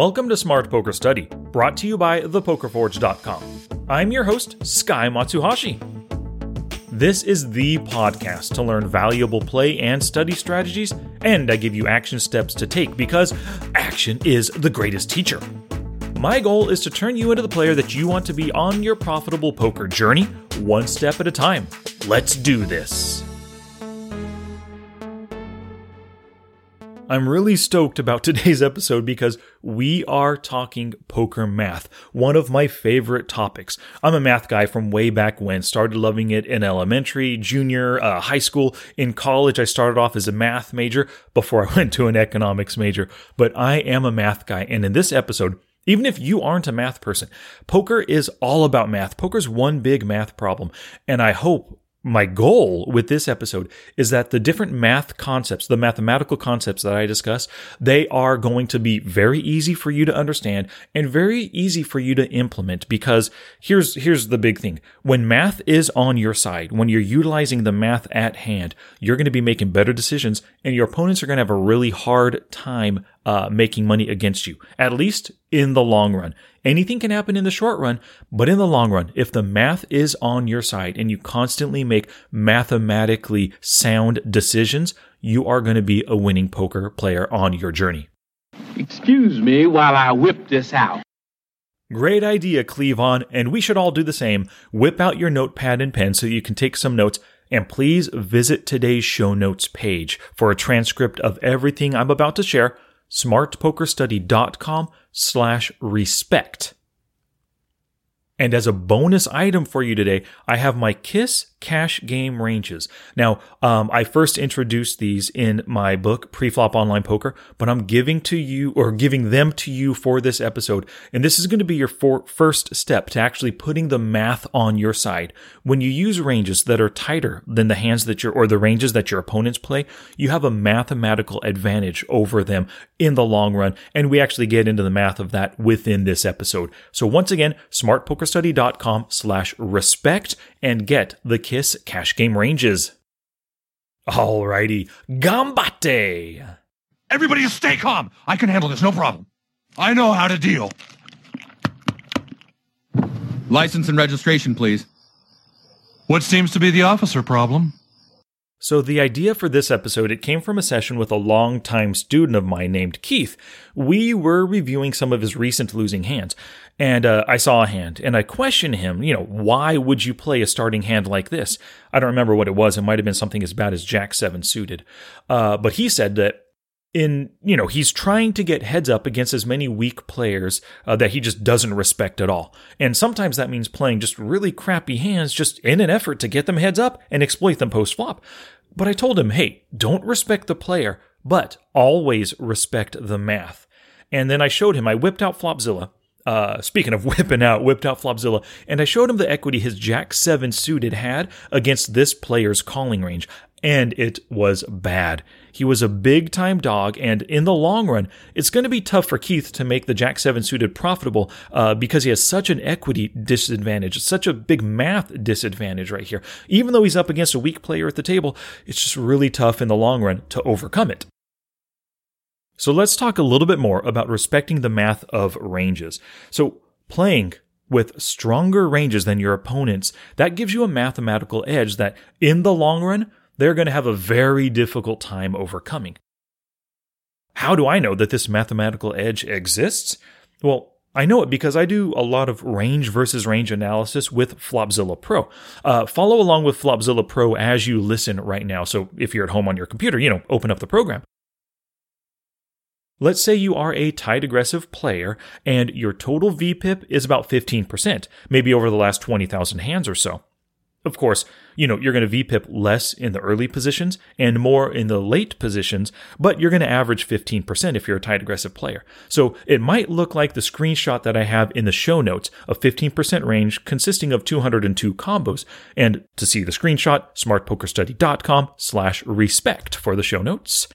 Welcome to Smart Poker Study, brought to you by thepokerforge.com. I'm your host, Sky Matsuhashi. This is the podcast to learn valuable play and study strategies, and I give you action steps to take because action is the greatest teacher. My goal is to turn you into the player that you want to be on your profitable poker journey, one step at a time. Let's do this. I'm really stoked about today's episode because we are talking poker math, one of my favorite topics. I'm a math guy from way back when, started loving it in elementary, junior, uh, high school. In college, I started off as a math major before I went to an economics major, but I am a math guy. And in this episode, even if you aren't a math person, poker is all about math. Poker's one big math problem. And I hope my goal with this episode is that the different math concepts, the mathematical concepts that I discuss, they are going to be very easy for you to understand and very easy for you to implement because here's, here's the big thing. When math is on your side, when you're utilizing the math at hand, you're going to be making better decisions and your opponents are going to have a really hard time uh, making money against you, at least in the long run. Anything can happen in the short run, but in the long run, if the math is on your side and you constantly make mathematically sound decisions, you are going to be a winning poker player on your journey. Excuse me while I whip this out. Great idea, Cleavon, and we should all do the same. Whip out your notepad and pen so you can take some notes, and please visit today's show notes page for a transcript of everything I'm about to share smartpokerstudy.com slash respect. And as a bonus item for you today, I have my KISS cash game ranges. Now, um, I first introduced these in my book, Preflop Online Poker, but I'm giving to you or giving them to you for this episode. And this is going to be your for- first step to actually putting the math on your side. When you use ranges that are tighter than the hands that your or the ranges that your opponents play, you have a mathematical advantage over them in the long run. And we actually get into the math of that within this episode. So once again, smartpokerstudy.com slash respect and get the Kiss cash game ranges. Alrighty, gambate! Everybody stay calm. I can handle this, no problem. I know how to deal. License and registration, please. What seems to be the officer problem? So the idea for this episode, it came from a session with a longtime student of mine named Keith. We were reviewing some of his recent losing hands, and uh, I saw a hand, and I questioned him, you know, why would you play a starting hand like this? I don't remember what it was. It might have been something as bad as Jack 7 suited. Uh, but he said that in you know he's trying to get heads up against as many weak players uh, that he just doesn't respect at all and sometimes that means playing just really crappy hands just in an effort to get them heads up and exploit them post flop but i told him hey don't respect the player but always respect the math and then i showed him i whipped out flopzilla uh, speaking of whipping out, whipped out Flopzilla, and I showed him the equity his Jack 7 suited had against this player's calling range and it was bad. He was a big time dog, and in the long run, it's going to be tough for Keith to make the Jack 7 suited profitable uh, because he has such an equity disadvantage, such a big math disadvantage right here. Even though he's up against a weak player at the table, it's just really tough in the long run to overcome it. So let's talk a little bit more about respecting the math of ranges. So, playing with stronger ranges than your opponents, that gives you a mathematical edge that in the long run they're going to have a very difficult time overcoming. How do I know that this mathematical edge exists? Well, I know it because I do a lot of range versus range analysis with Flopzilla Pro. Uh, follow along with Flopzilla Pro as you listen right now. So if you're at home on your computer, you know, open up the program. Let's say you are a tight aggressive player and your total VPIP is about 15%, maybe over the last 20,000 hands or so. Of course, you know, you're going to VPIP less in the early positions and more in the late positions, but you're going to average 15% if you're a tight aggressive player. So it might look like the screenshot that I have in the show notes, a 15% range consisting of 202 combos. And to see the screenshot, smartpokerstudy.com slash respect for the show notes.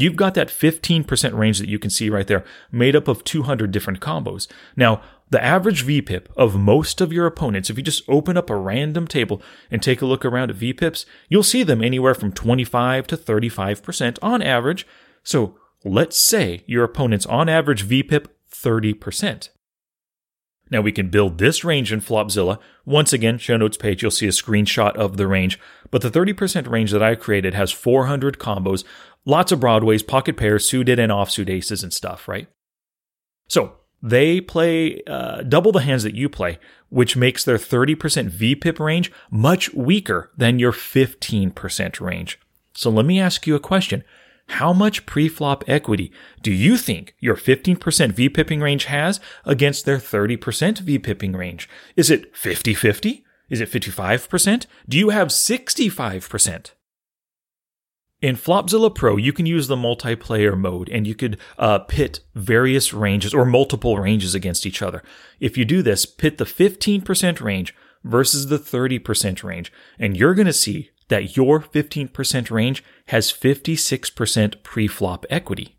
You've got that 15% range that you can see right there, made up of 200 different combos. Now, the average VPIP of most of your opponents, if you just open up a random table and take a look around at VPIPs, you'll see them anywhere from 25 to 35% on average. So, let's say your opponent's on average VPIP 30%. Now we can build this range in Flopzilla. Once again, show notes page, you'll see a screenshot of the range. But the 30% range that I created has 400 combos, lots of broadways, pocket pairs, suited and offsuit aces and stuff, right? So they play uh, double the hands that you play, which makes their 30% VPIP range much weaker than your 15% range. So let me ask you a question. How much preflop equity do you think your 15% VPIPing range has against their 30% VPIPing range? Is it 50 50? Is it 55%? Do you have 65%? In Flopzilla Pro, you can use the multiplayer mode and you could uh, pit various ranges or multiple ranges against each other. If you do this, pit the 15% range versus the 30% range, and you're going to see that your 15% range has 56% pre-flop equity.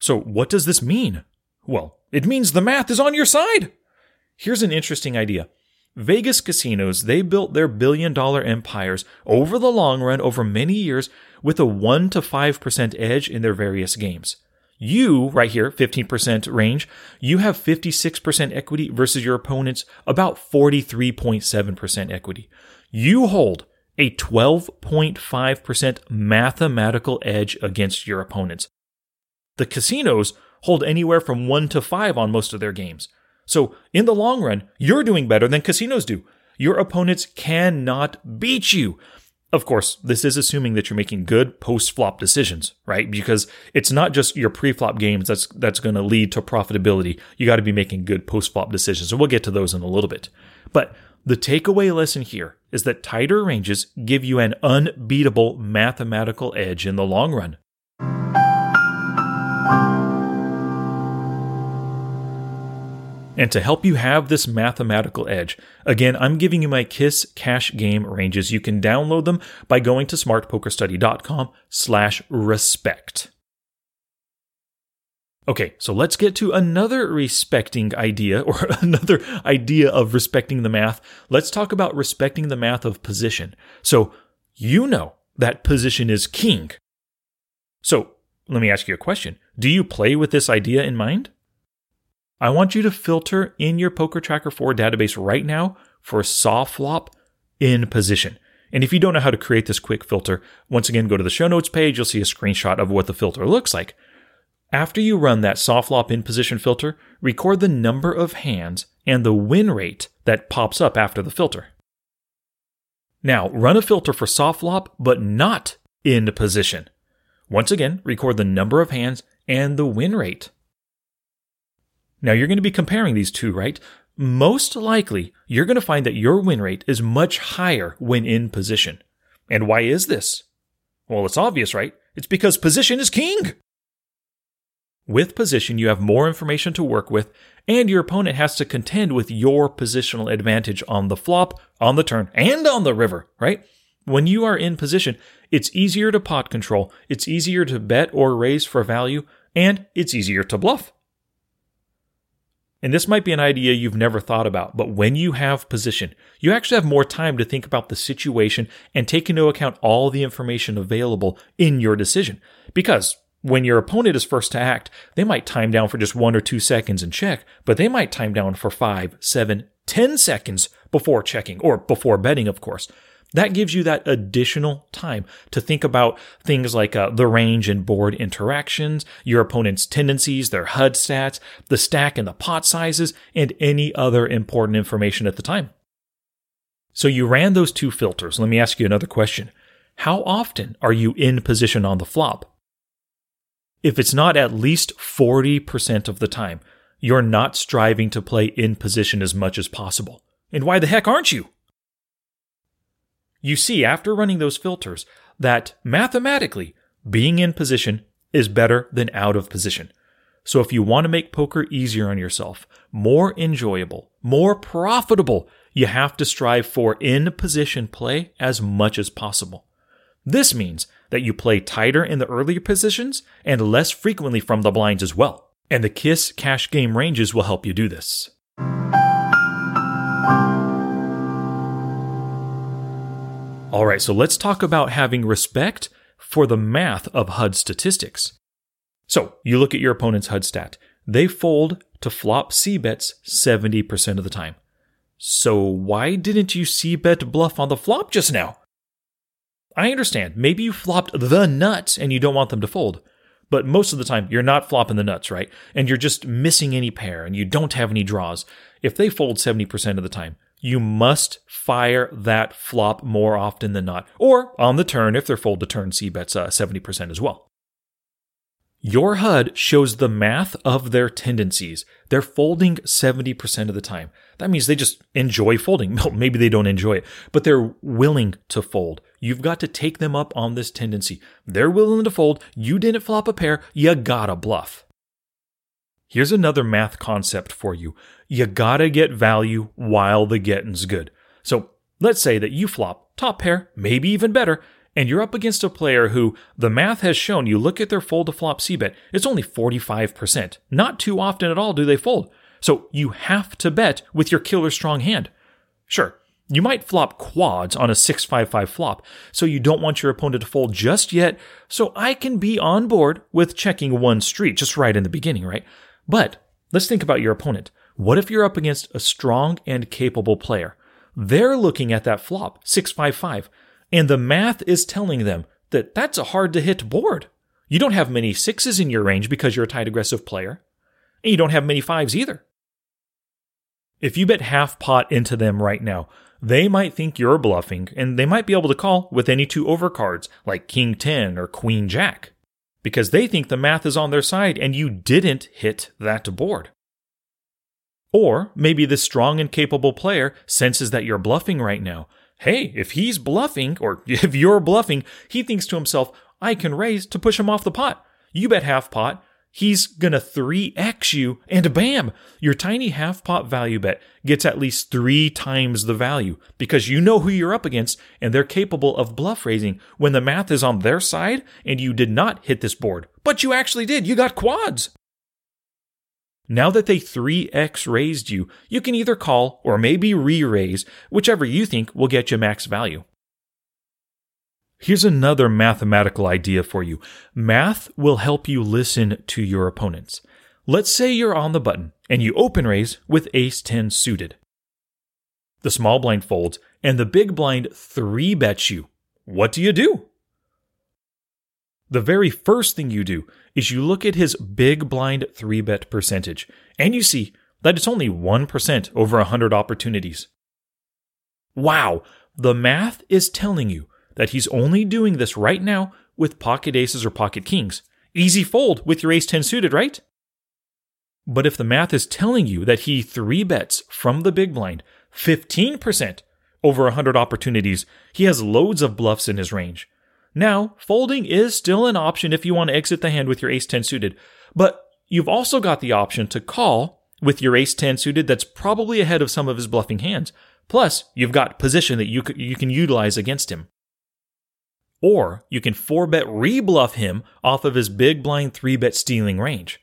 So what does this mean? Well, it means the math is on your side. Here's an interesting idea. Vegas casinos, they built their billion dollar empires over the long run, over many years, with a 1 to 5% edge in their various games. You, right here, 15% range, you have 56% equity versus your opponent's about 43.7% equity. You hold a 12.5% mathematical edge against your opponents. The casinos hold anywhere from 1 to 5 on most of their games. So, in the long run, you're doing better than casinos do. Your opponents cannot beat you. Of course, this is assuming that you're making good post-flop decisions, right? Because it's not just your pre-flop games that's that's going to lead to profitability. You got to be making good post-flop decisions, and we'll get to those in a little bit. But the takeaway lesson here is that tighter ranges give you an unbeatable mathematical edge in the long run. And to help you have this mathematical edge, again, I'm giving you my KISS cash game ranges. You can download them by going to smartpokerstudy.com slash respect. Okay, so let's get to another respecting idea or another idea of respecting the math. Let's talk about respecting the math of position. So you know that position is king. So let me ask you a question. Do you play with this idea in mind? I want you to filter in your Poker Tracker 4 database right now for saw flop in position. And if you don't know how to create this quick filter, once again, go to the show notes page. You'll see a screenshot of what the filter looks like. After you run that saw flop in position filter, record the number of hands and the win rate that pops up after the filter. Now, run a filter for saw flop, but not in position. Once again, record the number of hands and the win rate. Now you're going to be comparing these two, right? Most likely, you're going to find that your win rate is much higher when in position. And why is this? Well, it's obvious, right? It's because position is king. With position, you have more information to work with, and your opponent has to contend with your positional advantage on the flop, on the turn, and on the river, right? When you are in position, it's easier to pot control, it's easier to bet or raise for value, and it's easier to bluff. And this might be an idea you've never thought about, but when you have position, you actually have more time to think about the situation and take into account all the information available in your decision. Because when your opponent is first to act, they might time down for just one or two seconds and check, but they might time down for five, seven, ten seconds before checking, or before betting, of course. That gives you that additional time to think about things like uh, the range and board interactions, your opponent's tendencies, their HUD stats, the stack and the pot sizes, and any other important information at the time. So you ran those two filters. Let me ask you another question. How often are you in position on the flop? If it's not at least 40% of the time, you're not striving to play in position as much as possible. And why the heck aren't you? you see after running those filters that mathematically being in position is better than out of position. So if you want to make poker easier on yourself, more enjoyable, more profitable, you have to strive for in position play as much as possible. This means that you play tighter in the earlier positions and less frequently from the blinds as well. And the KISS cash game ranges will help you do this. All right, so let's talk about having respect for the math of HUD statistics. So you look at your opponent's HUD stat. They fold to flop C bets 70% of the time. So why didn't you C bet bluff on the flop just now? I understand. Maybe you flopped the nuts and you don't want them to fold. But most of the time, you're not flopping the nuts, right? And you're just missing any pair and you don't have any draws. If they fold 70% of the time, you must fire that flop more often than not. Or on the turn, if they're fold to turn, C bets uh, 70% as well. Your HUD shows the math of their tendencies. They're folding 70% of the time. That means they just enjoy folding. Maybe they don't enjoy it, but they're willing to fold. You've got to take them up on this tendency. They're willing to fold. You didn't flop a pair. You gotta bluff. Here's another math concept for you. You gotta get value while the getting's good. So let's say that you flop top pair, maybe even better, and you're up against a player who the math has shown you look at their fold to flop C bet, it's only 45%. Not too often at all do they fold. So you have to bet with your killer strong hand. Sure, you might flop quads on a 655 flop, so you don't want your opponent to fold just yet, so I can be on board with checking one street just right in the beginning, right? But let's think about your opponent. What if you're up against a strong and capable player? They're looking at that flop, 655. And the math is telling them that that's a hard to hit board. You don't have many sixes in your range because you're a tight aggressive player, and you don't have many fives either. If you bet half pot into them right now, they might think you're bluffing, and they might be able to call with any two overcards, like King 10 or Queen Jack, because they think the math is on their side and you didn't hit that board. Or maybe this strong and capable player senses that you're bluffing right now hey, if he's bluffing, or if you're bluffing, he thinks to himself, I can raise to push him off the pot. You bet half pot. He's gonna 3x you, and bam! Your tiny half pot value bet gets at least three times the value because you know who you're up against and they're capable of bluff raising when the math is on their side and you did not hit this board. But you actually did. You got quads. Now that they 3x raised you, you can either call or maybe re raise, whichever you think will get you max value. Here's another mathematical idea for you math will help you listen to your opponents. Let's say you're on the button and you open raise with ace 10 suited. The small blind folds and the big blind 3 bets you. What do you do? The very first thing you do is you look at his big blind 3 bet percentage, and you see that it's only 1% over 100 opportunities. Wow, the math is telling you that he's only doing this right now with pocket aces or pocket kings. Easy fold with your ace 10 suited, right? But if the math is telling you that he 3 bets from the big blind 15% over 100 opportunities, he has loads of bluffs in his range. Now, folding is still an option if you want to exit the hand with your ace 10 suited, but you've also got the option to call with your ace 10 suited that's probably ahead of some of his bluffing hands. Plus, you've got position that you, you can utilize against him. Or you can 4 bet rebluff him off of his big blind 3 bet stealing range.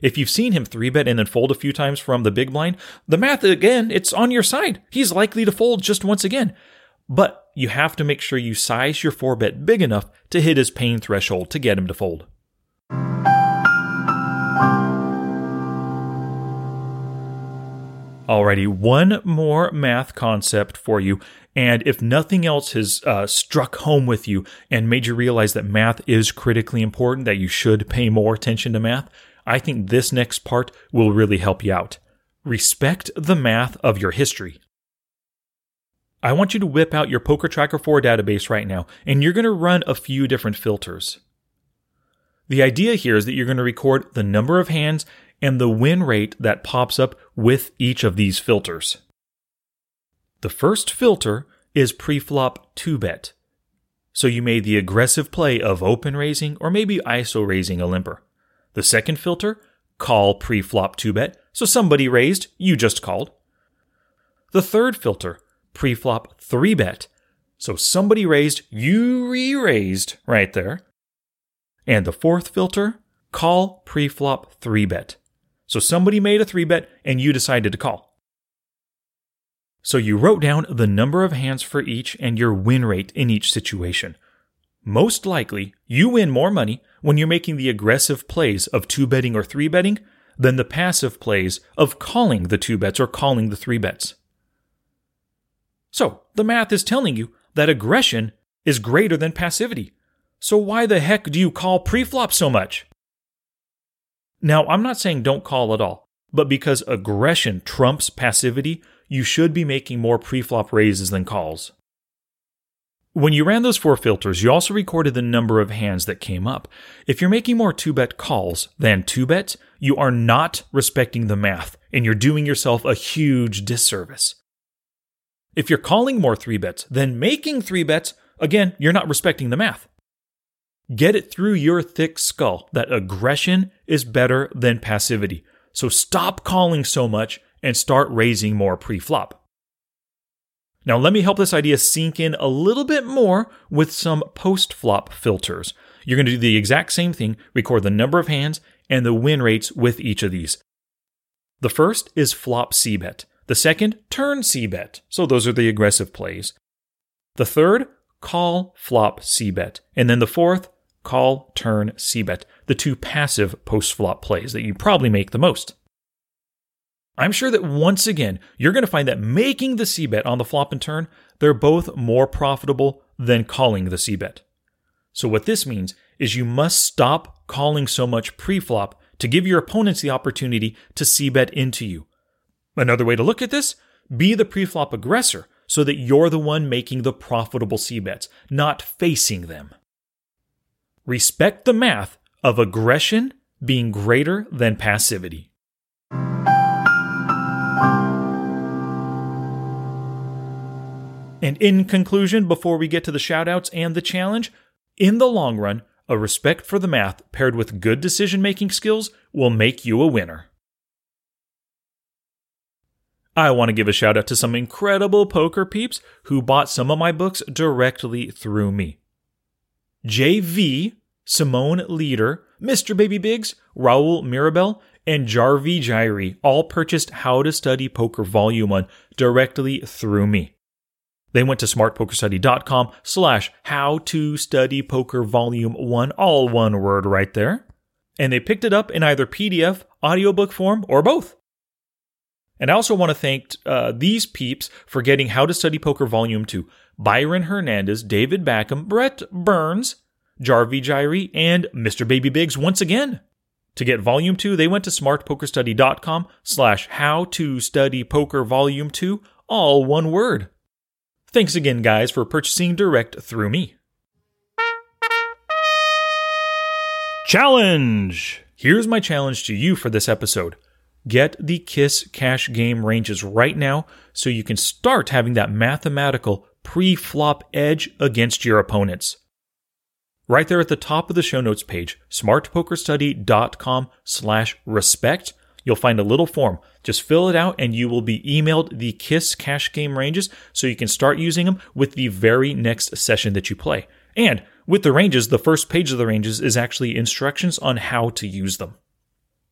If you've seen him 3 bet and then fold a few times from the big blind, the math again, it's on your side. He's likely to fold just once again. But you have to make sure you size your 4 bet big enough to hit his pain threshold to get him to fold. Alrighty, one more math concept for you. And if nothing else has uh, struck home with you and made you realize that math is critically important, that you should pay more attention to math, I think this next part will really help you out. Respect the math of your history. I want you to whip out your Poker Tracker 4 database right now, and you're going to run a few different filters. The idea here is that you're going to record the number of hands and the win rate that pops up with each of these filters. The first filter is preflop 2 bet. So you made the aggressive play of open raising or maybe ISO raising a limper. The second filter, call preflop 2 bet. So somebody raised, you just called. The third filter, preflop 3 bet. So somebody raised, you re raised right there. And the fourth filter, call preflop 3 bet. So somebody made a 3 bet and you decided to call. So you wrote down the number of hands for each and your win rate in each situation. most likely you win more money when you're making the aggressive plays of two betting or three betting than the passive plays of calling the two bets or calling the three bets. So, the math is telling you that aggression is greater than passivity. So, why the heck do you call preflop so much? Now, I'm not saying don't call at all, but because aggression trumps passivity, you should be making more preflop raises than calls. When you ran those four filters, you also recorded the number of hands that came up. If you're making more two bet calls than two bets, you are not respecting the math and you're doing yourself a huge disservice. If you're calling more three bets than making three bets, again, you're not respecting the math. Get it through your thick skull that aggression is better than passivity. So stop calling so much and start raising more pre-flop. Now, let me help this idea sink in a little bit more with some post flop filters. You're going to do the exact same thing, record the number of hands and the win rates with each of these. The first is flop C bet. The second, turn C bet. So those are the aggressive plays. The third, call flop C bet. And then the fourth, call turn C bet. The two passive post flop plays that you probably make the most. I'm sure that once again, you're going to find that making the C bet on the flop and turn, they're both more profitable than calling the C bet. So, what this means is you must stop calling so much pre-flop to give your opponents the opportunity to C bet into you. Another way to look at this be the pre-flop aggressor so that you're the one making the profitable C bets, not facing them. Respect the math of aggression being greater than passivity. And in conclusion, before we get to the shoutouts and the challenge, in the long run, a respect for the math paired with good decision making skills will make you a winner. I want to give a shout out to some incredible poker peeps who bought some of my books directly through me. JV, Simone Leader, Mr. Baby Biggs, Raul Mirabel, and Jarvi Jairi all purchased How to Study Poker Volume 1 directly through me. They went to smartpokerstudy.com slash how to study poker volume one, all one word right there. And they picked it up in either PDF, audiobook form, or both. And I also want to thank uh, these peeps for getting How to Study Poker Volume 2 Byron Hernandez, David Backham, Brett Burns, Jarvi Jairi, and Mr. Baby Biggs once again. To get Volume 2, they went to smartpokerstudy.com slash how to study poker volume 2, all one word. Thanks again, guys, for purchasing direct through me. Challenge! Here's my challenge to you for this episode. Get the KISS cash game ranges right now so you can start having that mathematical pre flop edge against your opponents. Right there at the top of the show notes page, smartpokerstudy.com slash respect, you'll find a little form. Just fill it out and you will be emailed the KISS cash game ranges so you can start using them with the very next session that you play. And with the ranges, the first page of the ranges is actually instructions on how to use them.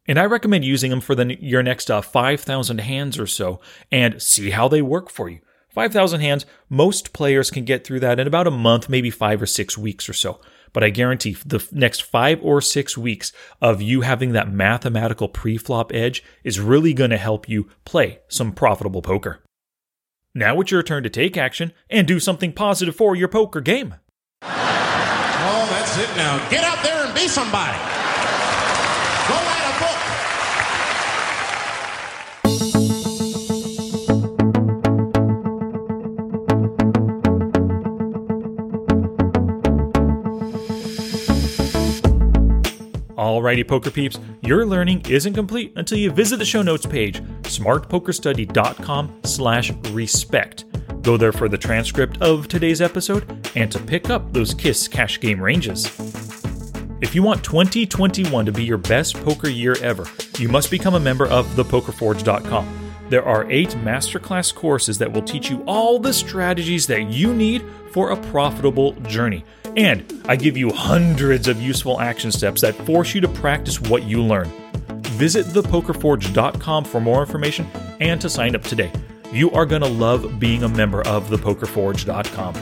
And I recommend using them for the, your next uh, 5,000 hands or so and see how they work for you. 5,000 hands, most players can get through that in about a month, maybe five or six weeks or so. But I guarantee the next five or six weeks of you having that mathematical pre-flop edge is really going to help you play some profitable poker. Now it's your turn to take action and do something positive for your poker game. Oh, that's it now. Get out there and be somebody. Alrighty, poker peeps, your learning isn't complete until you visit the show notes page, smartpokerstudy.com slash respect. Go there for the transcript of today's episode and to pick up those KISS cash game ranges. If you want 2021 to be your best poker year ever, you must become a member of thepokerforge.com. There are eight masterclass courses that will teach you all the strategies that you need for a profitable journey. And I give you hundreds of useful action steps that force you to practice what you learn. Visit thepokerforge.com for more information and to sign up today. You are going to love being a member of thepokerforge.com.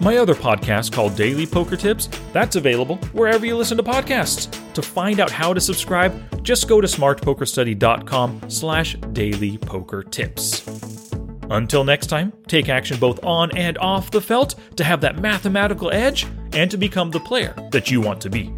My other podcast called Daily Poker Tips, that's available wherever you listen to podcasts. To find out how to subscribe, just go to smartpokerstudy.com slash daily poker tips. Until next time, take action both on and off the felt to have that mathematical edge and to become the player that you want to be.